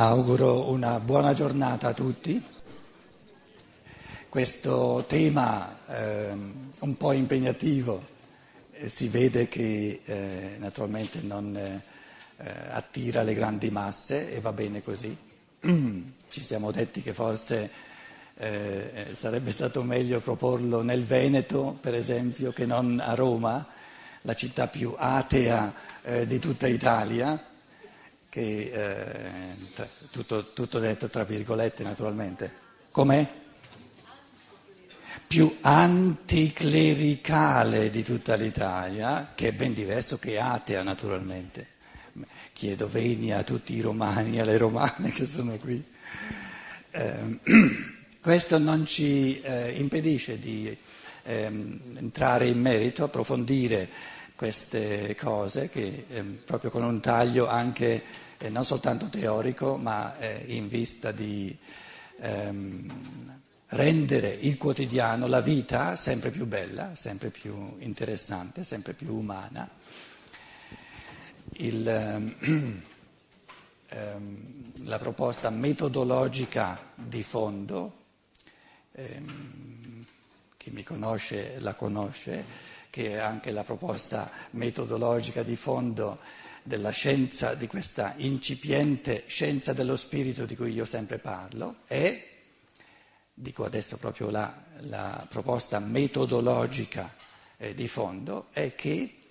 Auguro una buona giornata a tutti. Questo tema eh, un po' impegnativo eh, si vede che eh, naturalmente non eh, attira le grandi masse e va bene così. Ci siamo detti che forse eh, sarebbe stato meglio proporlo nel Veneto, per esempio, che non a Roma, la città più atea di tutta Italia che eh, tutto, tutto, detto tra virgolette naturalmente, com'è? Più anticlericale di tutta l'Italia, che è ben diverso che atea naturalmente. Chiedo venia a tutti i romani alle romane che sono qui. Eh, questo non ci eh, impedisce di ehm, entrare in merito, approfondire queste cose che eh, proprio con un taglio anche eh, non soltanto teorico ma eh, in vista di ehm, rendere il quotidiano, la vita sempre più bella, sempre più interessante, sempre più umana. Il, ehm, ehm, la proposta metodologica di fondo, ehm, chi mi conosce la conosce, che è anche la proposta metodologica di fondo della scienza, di questa incipiente scienza dello spirito di cui io sempre parlo, è, dico adesso proprio la, la proposta metodologica eh, di fondo, è che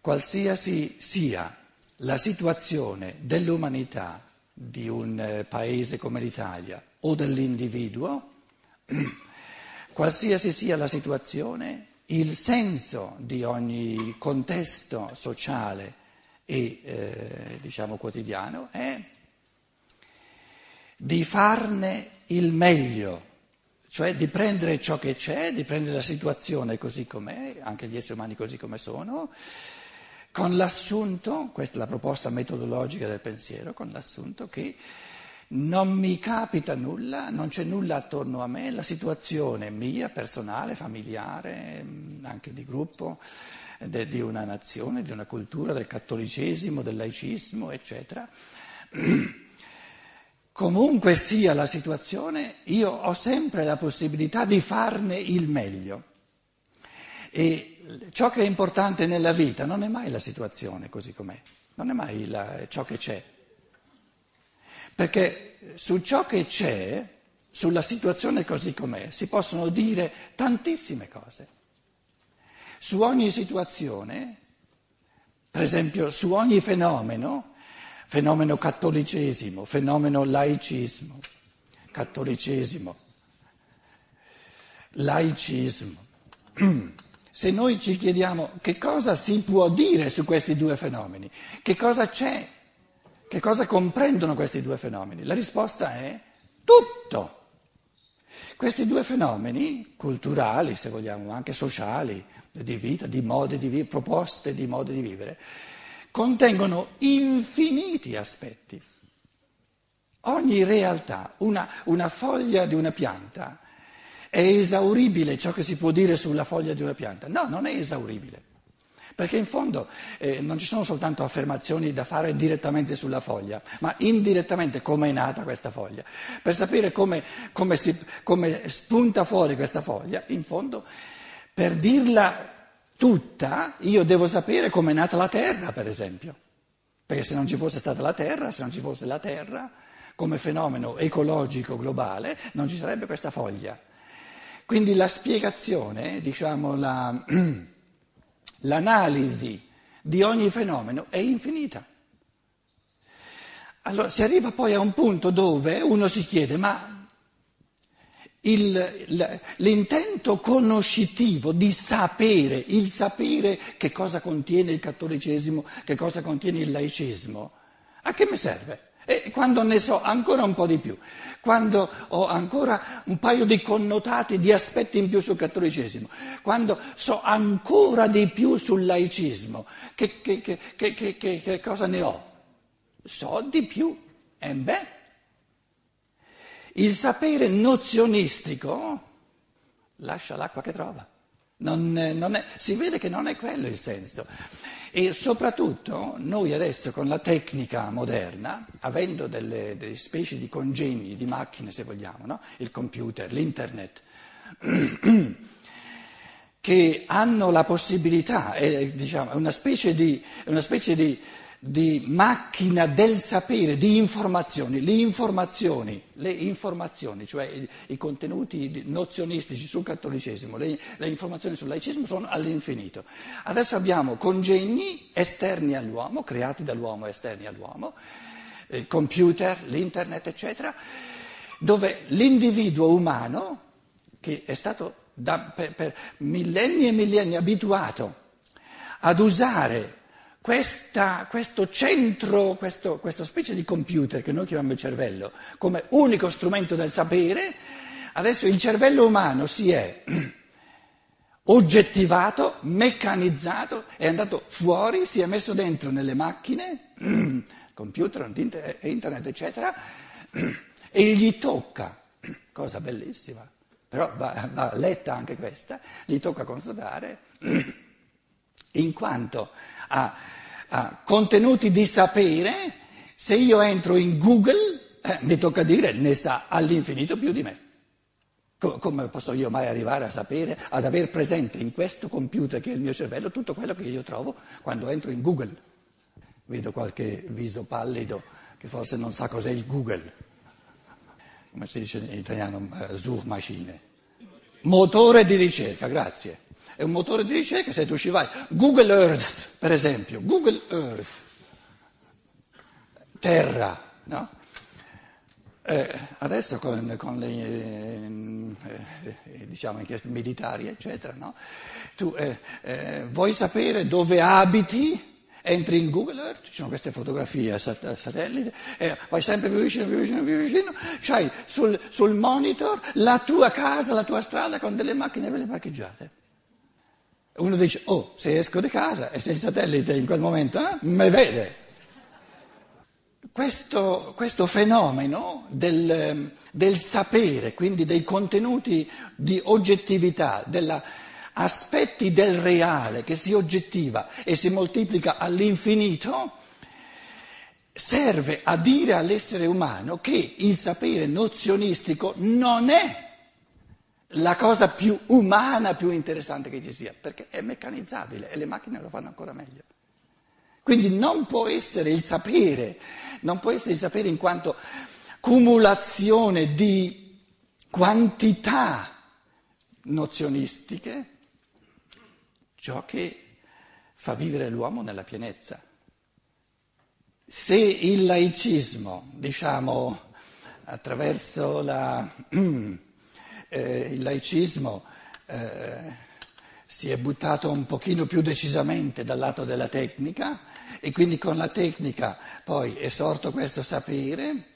qualsiasi sia la situazione dell'umanità di un eh, paese come l'Italia o dell'individuo, qualsiasi sia la situazione, il senso di ogni contesto sociale e eh, diciamo quotidiano è di farne il meglio, cioè di prendere ciò che c'è, di prendere la situazione così com'è, anche gli esseri umani così come sono, con l'assunto, questa è la proposta metodologica del pensiero, con l'assunto che non mi capita nulla, non c'è nulla attorno a me, la situazione mia, personale, familiare, mm, anche di gruppo, di una nazione, di una cultura, del cattolicesimo, del laicismo, eccetera. Comunque sia la situazione, io ho sempre la possibilità di farne il meglio. E ciò che è importante nella vita non è mai la situazione così com'è, non è mai la, ciò che c'è perché su ciò che c'è, sulla situazione così com'è, si possono dire tantissime cose. Su ogni situazione, per esempio su ogni fenomeno, fenomeno cattolicesimo, fenomeno laicismo, cattolicesimo, laicismo. Se noi ci chiediamo che cosa si può dire su questi due fenomeni, che cosa c'è che cosa comprendono questi due fenomeni? La risposta è tutto. Questi due fenomeni culturali, se vogliamo, anche sociali, di vita, di modi di vivere, proposte di modi di vivere, contengono infiniti aspetti. Ogni realtà, una, una foglia di una pianta, è esauribile ciò che si può dire sulla foglia di una pianta? No, non è esauribile. Perché in fondo eh, non ci sono soltanto affermazioni da fare direttamente sulla foglia, ma indirettamente come è nata questa foglia. Per sapere come, come, si, come spunta fuori questa foglia, in fondo, per dirla tutta, io devo sapere come è nata la Terra, per esempio. Perché se non ci fosse stata la Terra, se non ci fosse la Terra, come fenomeno ecologico globale, non ci sarebbe questa foglia. Quindi la spiegazione, diciamo la... l'analisi di ogni fenomeno è infinita. Allora si arriva poi a un punto dove uno si chiede, ma il, l'intento conoscitivo di sapere, il sapere che cosa contiene il cattolicesimo, che cosa contiene il laicesimo, a che mi serve? E quando ne so ancora un po' di più, quando ho ancora un paio di connotati, di aspetti in più sul cattolicesimo, quando so ancora di più sul laicismo, che, che, che, che cosa ne ho? So di più. E beh, il sapere nozionistico lascia l'acqua che trova. Non, non è, si vede che non è quello il senso. E soprattutto noi adesso con la tecnica moderna, avendo delle, delle specie di congegni, di macchine se vogliamo, no? il computer, l'internet, che hanno la possibilità, è, diciamo, una specie di, una specie di di macchina del sapere, di informazioni. Le informazioni, le informazioni cioè i, i, contenuti nozionistici sul cattolicesimo, le, le, informazioni sul laicismo sono all'infinito. Adesso abbiamo congegni esterni all'uomo, creati dall'uomo esterni all'uomo, il computer, l'internet, eccetera, dove l'individuo umano, che è stato da, per, per millenni e millenni abituato ad usare questa, questo centro, questo, questa specie di computer che noi chiamiamo il cervello, come unico strumento del sapere, adesso il cervello umano si è oggettivato, meccanizzato, è andato fuori, si è messo dentro nelle macchine, computer, internet, eccetera, e gli tocca, cosa bellissima, però va, va letta anche questa, gli tocca constatare in quanto a, a contenuti di sapere, se io entro in Google, eh, mi tocca dire, ne sa all'infinito più di me. Come posso io mai arrivare a sapere, ad aver presente in questo computer che è il mio cervello tutto quello che io trovo quando entro in Google? Vedo qualche viso pallido che forse non sa cos'è il Google. Come si dice in italiano, uh, Suchmaschine. Motore di ricerca, grazie è un motore di ricerca, se tu ci vai, Google Earth, per esempio, Google Earth, terra, no? Eh, adesso con, con le eh, eh, diciamo, inchieste militari, eccetera, no? tu eh, eh, vuoi sapere dove abiti? Entri in Google Earth, ci sono queste fotografie a satellite, e vai sempre più vicino, più vicino, più vicino, c'hai sul, sul monitor la tua casa, la tua strada con delle macchine belle parcheggiate. Uno dice, oh, se esco di casa e se il satellite in quel momento eh, mi vede. Questo, questo fenomeno del, del, sapere, quindi dei contenuti di oggettività, degli aspetti del reale che si oggettiva e si moltiplica all'infinito, serve a dire all'essere umano che il sapere nozionistico non è la cosa più umana, più interessante che ci sia, perché è meccanizzabile e le macchine lo fanno ancora meglio. Quindi non può essere il sapere, non può essere il sapere in quanto cumulazione di quantità nozionistiche, ciò che fa vivere l'uomo nella pienezza. Se il laicismo, diciamo, attraverso la eh, il laicismo eh, si è buttato un pochino più decisamente dal lato della tecnica e quindi con la tecnica poi è sorto questo sapere.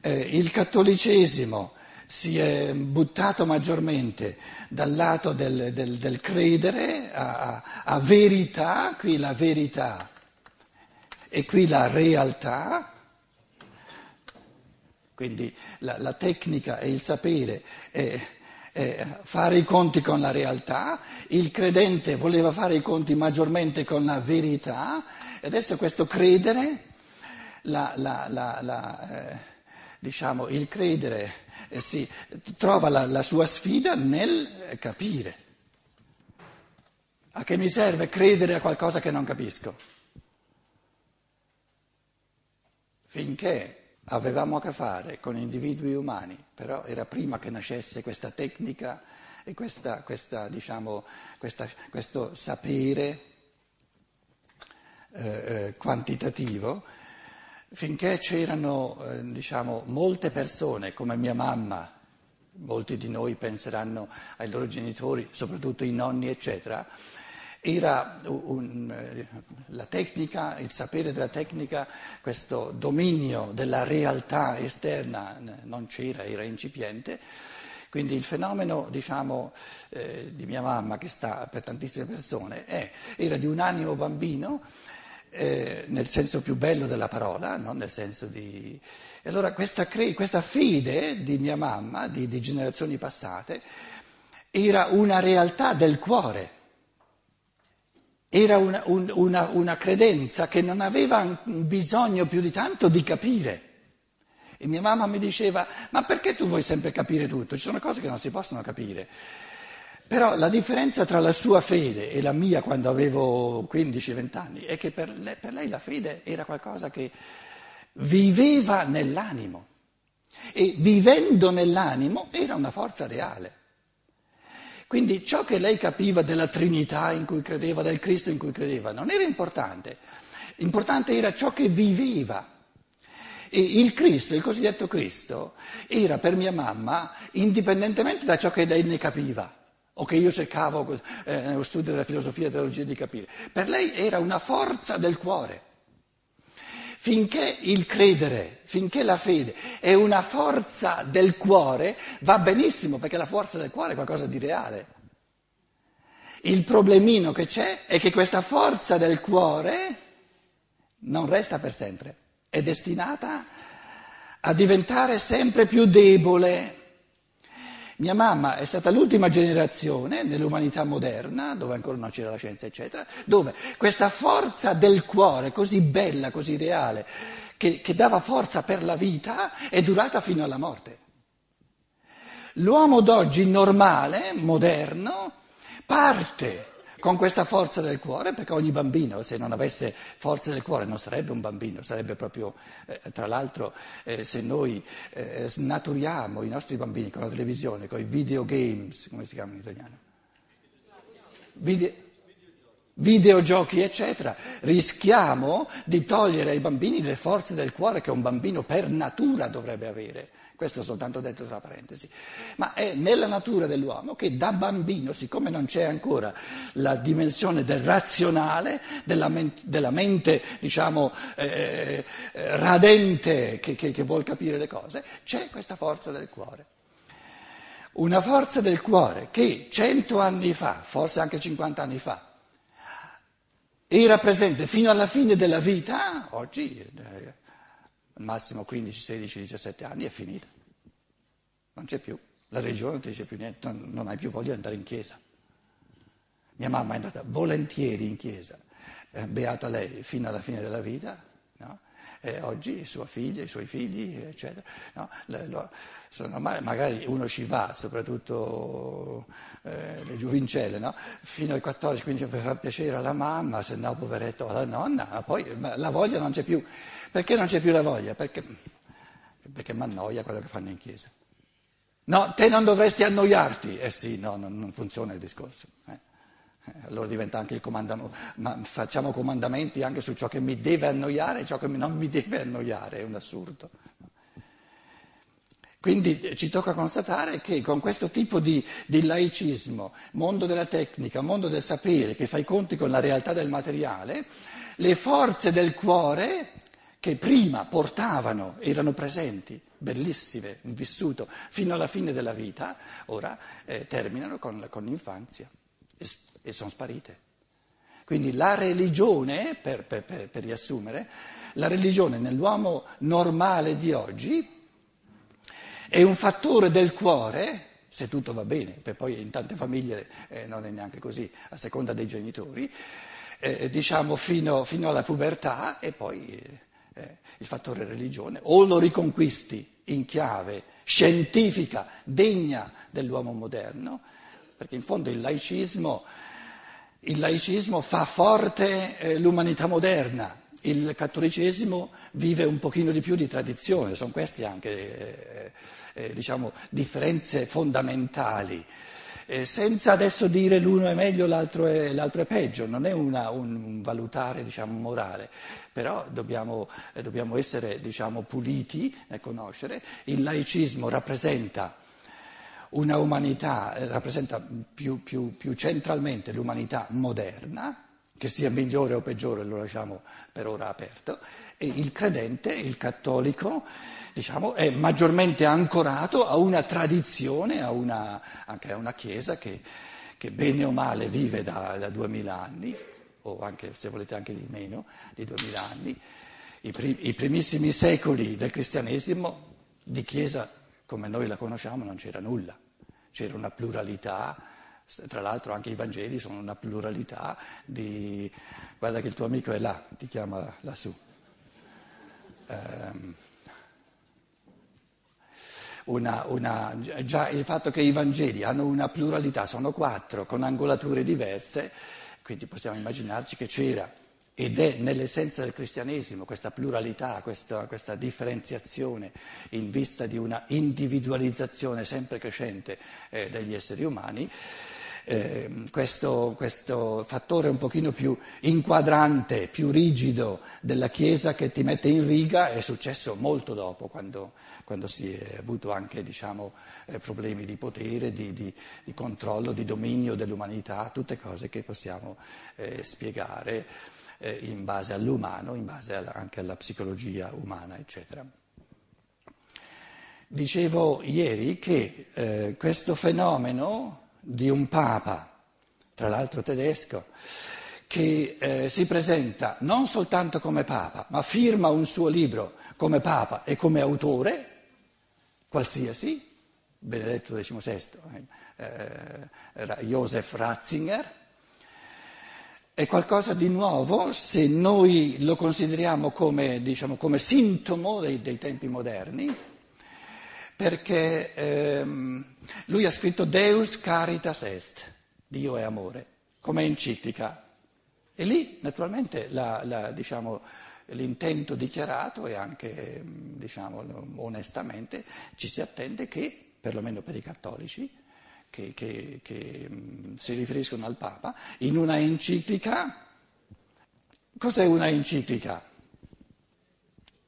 Eh, il cattolicesimo si è buttato maggiormente dal lato del, del, del credere a, a, verità, qui la verità e qui la realtà, quindi la, la tecnica e il sapere è, è fare i conti con la realtà, il credente voleva fare i conti maggiormente con la verità, e adesso questo credere, la, la, eh, diciamo, il credere eh, si, trova la sua sfida nel capire. A che mi serve credere a qualcosa che non capisco? Finché avevamo a che fare con individui umani, però era prima che nascesse questa tecnica e questa, questa, diciamo, questa, questo sapere eh, eh, quantitativo, finché c'erano eh, diciamo, molte persone come mia mamma, molti di noi penseranno ai loro genitori, soprattutto i nonni, eccetera, era un, eh, la tecnica, il sapere della tecnica, questo dominio della realtà esterna non c'era, era incipiente. Quindi il fenomeno diciamo, eh, di mia mamma, che sta per tantissime persone, è, era di un animo bambino, eh, nel senso più bello della parola, non nel senso di... E allora questa, cre... questa fede di mia mamma, di, di generazioni passate, era una realtà del cuore era una, un, una, una credenza che non aveva bisogno più di tanto di capire. E mia mamma mi diceva, ma perché tu vuoi sempre capire tutto? Ci sono cose che non si possono capire. Però la differenza tra la sua fede e la mia quando avevo 15-20 anni è che per lei, per lei la fede era qualcosa che viveva nell'animo e vivendo nell'animo era una forza reale. Quindi ciò che lei capiva della Trinità in cui credeva, del Cristo in cui credeva, non era importante, importante era ciò che viveva. E il Cristo, il cosiddetto Cristo, era per mia mamma indipendentemente da ciò che lei ne capiva o che io cercavo eh, nello studio della filosofia e della teologia di capire. Per lei era una forza del cuore. Finché il credere, finché la fede è una forza del cuore, va benissimo perché la forza del cuore è qualcosa di reale. Il problemino che c'è è che questa forza del cuore non resta per sempre, è destinata a diventare sempre più debole. Mia mamma è stata l'ultima generazione nell'umanità moderna, dove ancora non c'era la scienza, eccetera, dove questa forza del cuore, così bella, così reale, che, che dava forza per la vita, è durata fino alla morte. L'uomo d'oggi normale, moderno, parte con questa forza del cuore, perché ogni bambino, se non avesse forza del cuore, non sarebbe un bambino, sarebbe proprio, eh, tra l'altro, eh, se noi eh, snaturiamo i nostri bambini con la televisione, con i videogames, come si chiamano in italiano? Video, videogiochi, eccetera, rischiamo di togliere ai bambini le forze del cuore che un bambino per natura dovrebbe avere. Questo soltanto detto tra parentesi. Ma è nella natura dell'uomo che da bambino, siccome non c'è ancora la dimensione del razionale, della mente, della mente diciamo, eh, eh, radente che, che, che vuol capire le cose, c'è questa forza del cuore. Una forza del cuore che cento anni fa, forse anche cinquanta anni fa, era presente fino alla fine della vita, oggi eh, massimo 15, 16, 17 anni è finita. Non c'è più. La religione non ti dice più niente, non, non hai più voglia di andare in chiesa. Mia mamma è andata volentieri in chiesa, eh, beata lei fino alla fine della vita, no? E oggi sua figlia, i suoi figli, eccetera. No? Lo, sono, magari uno ci va, soprattutto eh, le giovincelle, no? fino ai 14-15 per far piacere alla mamma, se no poveretto alla nonna, ma poi ma la voglia non c'è più. Perché non c'è più la voglia? Perché, perché mi annoia quello che fanno in chiesa. No, te non dovresti annoiarti. Eh sì, no, non, non funziona il discorso. Eh. Eh allora diventa anche il comandamento, ma facciamo comandamenti anche su ciò che mi deve annoiare e ciò che non mi deve annoiare, è un assurdo. Quindi eh, ci tocca constatare che con questo tipo di, di, laicismo, mondo della tecnica, mondo del sapere, che fa i conti con la realtà del materiale, le forze del cuore che prima portavano, erano presenti, bellissime, un vissuto fino alla fine della vita, ora eh, terminano con, con l'infanzia e, sono sparite. Quindi la religione, per, per, per, per riassumere, la religione nell'uomo normale di oggi è un fattore del cuore, se tutto va bene, per poi in tante famiglie eh, non è neanche così, a seconda dei genitori, eh, diciamo fino, fino, alla pubertà e poi... Eh, eh, il fattore religione, o lo riconquisti in chiave scientifica degna dell'uomo moderno, perché in fondo il laicismo, il laicismo fa forte eh, l'umanità moderna, il cattolicesimo vive un pochino di più di tradizione, sono queste anche eh, eh, diciamo, differenze fondamentali. Eh, senza adesso dire l'uno è meglio, l'altro è, l'altro è peggio, non è una, un, valutare diciamo, morale, però dobbiamo, eh, dobbiamo essere diciamo, puliti nel conoscere. Il laicismo rappresenta una umanità, eh, rappresenta più, più, più centralmente l'umanità moderna, che sia migliore o peggiore lo lasciamo per ora aperto, e il credente, il cattolico, diciamo, è maggiormente ancorato a una tradizione, a una, anche a una Chiesa che, che, bene o male vive da, duemila anni, o anche, se volete anche di meno, di duemila anni. I, prim, I primissimi secoli del cristianesimo di Chiesa come noi la conosciamo non c'era nulla, c'era una pluralità Tra l'altro anche i Vangeli sono una pluralità di... Guarda che il tuo amico è là, ti chiama lassù. Um, una, una, già il fatto che i Vangeli hanno una pluralità, sono quattro, con angolature diverse, quindi possiamo immaginarci che c'era ed è nell'essenza del cristianesimo questa pluralità, questa, questa, differenziazione in vista di una individualizzazione sempre crescente eh, degli esseri umani eh, questo, questo, fattore un pochino più inquadrante, più rigido della Chiesa che ti mette in riga è successo molto dopo, quando, quando si è avuto anche diciamo, eh, problemi di potere, di, di, di, controllo, di dominio dell'umanità, tutte cose che possiamo eh, spiegare eh, in base all'umano, in base alla, anche alla psicologia umana, eccetera. Dicevo ieri che eh, questo fenomeno di un papa, tra l'altro tedesco, che eh, si presenta non soltanto come papa, ma firma un suo libro come papa e come autore, qualsiasi, Benedetto XVI, eh, era Josef Ratzinger, è qualcosa di nuovo se noi lo consideriamo come, diciamo, come sintomo dei, dei tempi moderni perché ehm, lui ha scritto Deus caritas est, Dio è amore, come enciclica. E lì naturalmente la, la, diciamo, l'intento dichiarato e anche diciamo, onestamente ci si attende che, perlomeno per i cattolici, che, che, che si riferiscono al Papa, in una enciclica, cos'è una enciclica?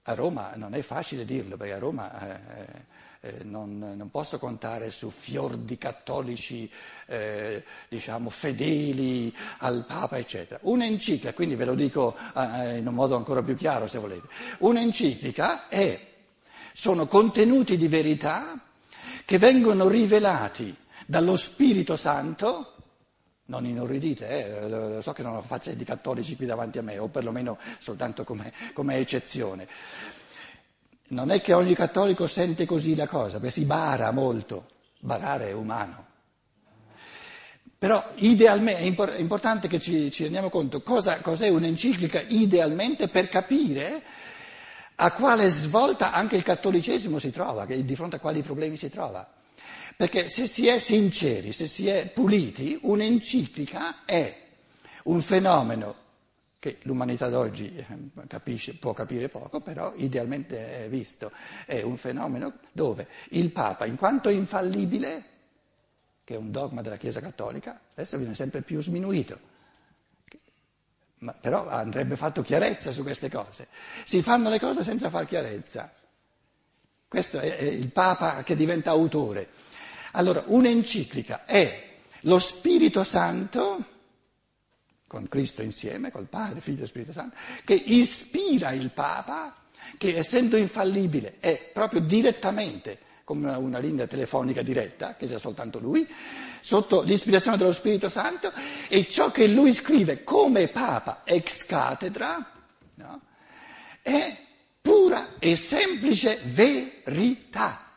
A Roma non è facile dirlo, perché a Roma... Eh, eh, non, non, posso contare su fior di cattolici eh, diciamo, fedeli al Papa, eccetera. Un'enciclica, quindi ve lo dico eh, in un modo ancora più chiaro se volete, un'enciclica è, sono contenuti di verità che vengono rivelati dallo Spirito Santo non inorridite, eh, lo so che non ho faccia di cattolici qui davanti a me, o perlomeno soltanto come, come eccezione, non è che ogni cattolico sente così la cosa, perché si bara molto, barare è umano. Però idealmente è importante che ci, ci rendiamo conto cosa, cos'è un'enciclica idealmente per capire a quale svolta anche il cattolicesimo si trova, di fronte a quali problemi si trova. Perché se si è sinceri, se si è puliti, un'enciclica è un fenomeno che l'umanità d'oggi eh, capisce, può capire poco, però idealmente è visto. È un fenomeno dove il Papa, in quanto infallibile, che è un dogma della Chiesa Cattolica, adesso viene sempre più sminuito. Ma però andrebbe fatto chiarezza su queste cose. Si fanno le cose senza far chiarezza. Questo è il Papa che diventa autore. Allora, un'enciclica è lo Spirito Santo con Cristo insieme, col Padre, Figlio e Spirito Santo, che ispira il Papa, che essendo infallibile è proprio direttamente, come una linea telefonica diretta, che sia soltanto lui, sotto l'ispirazione dello Spirito Santo, e ciò che lui scrive come Papa ex cattedra no, è pura e semplice verità.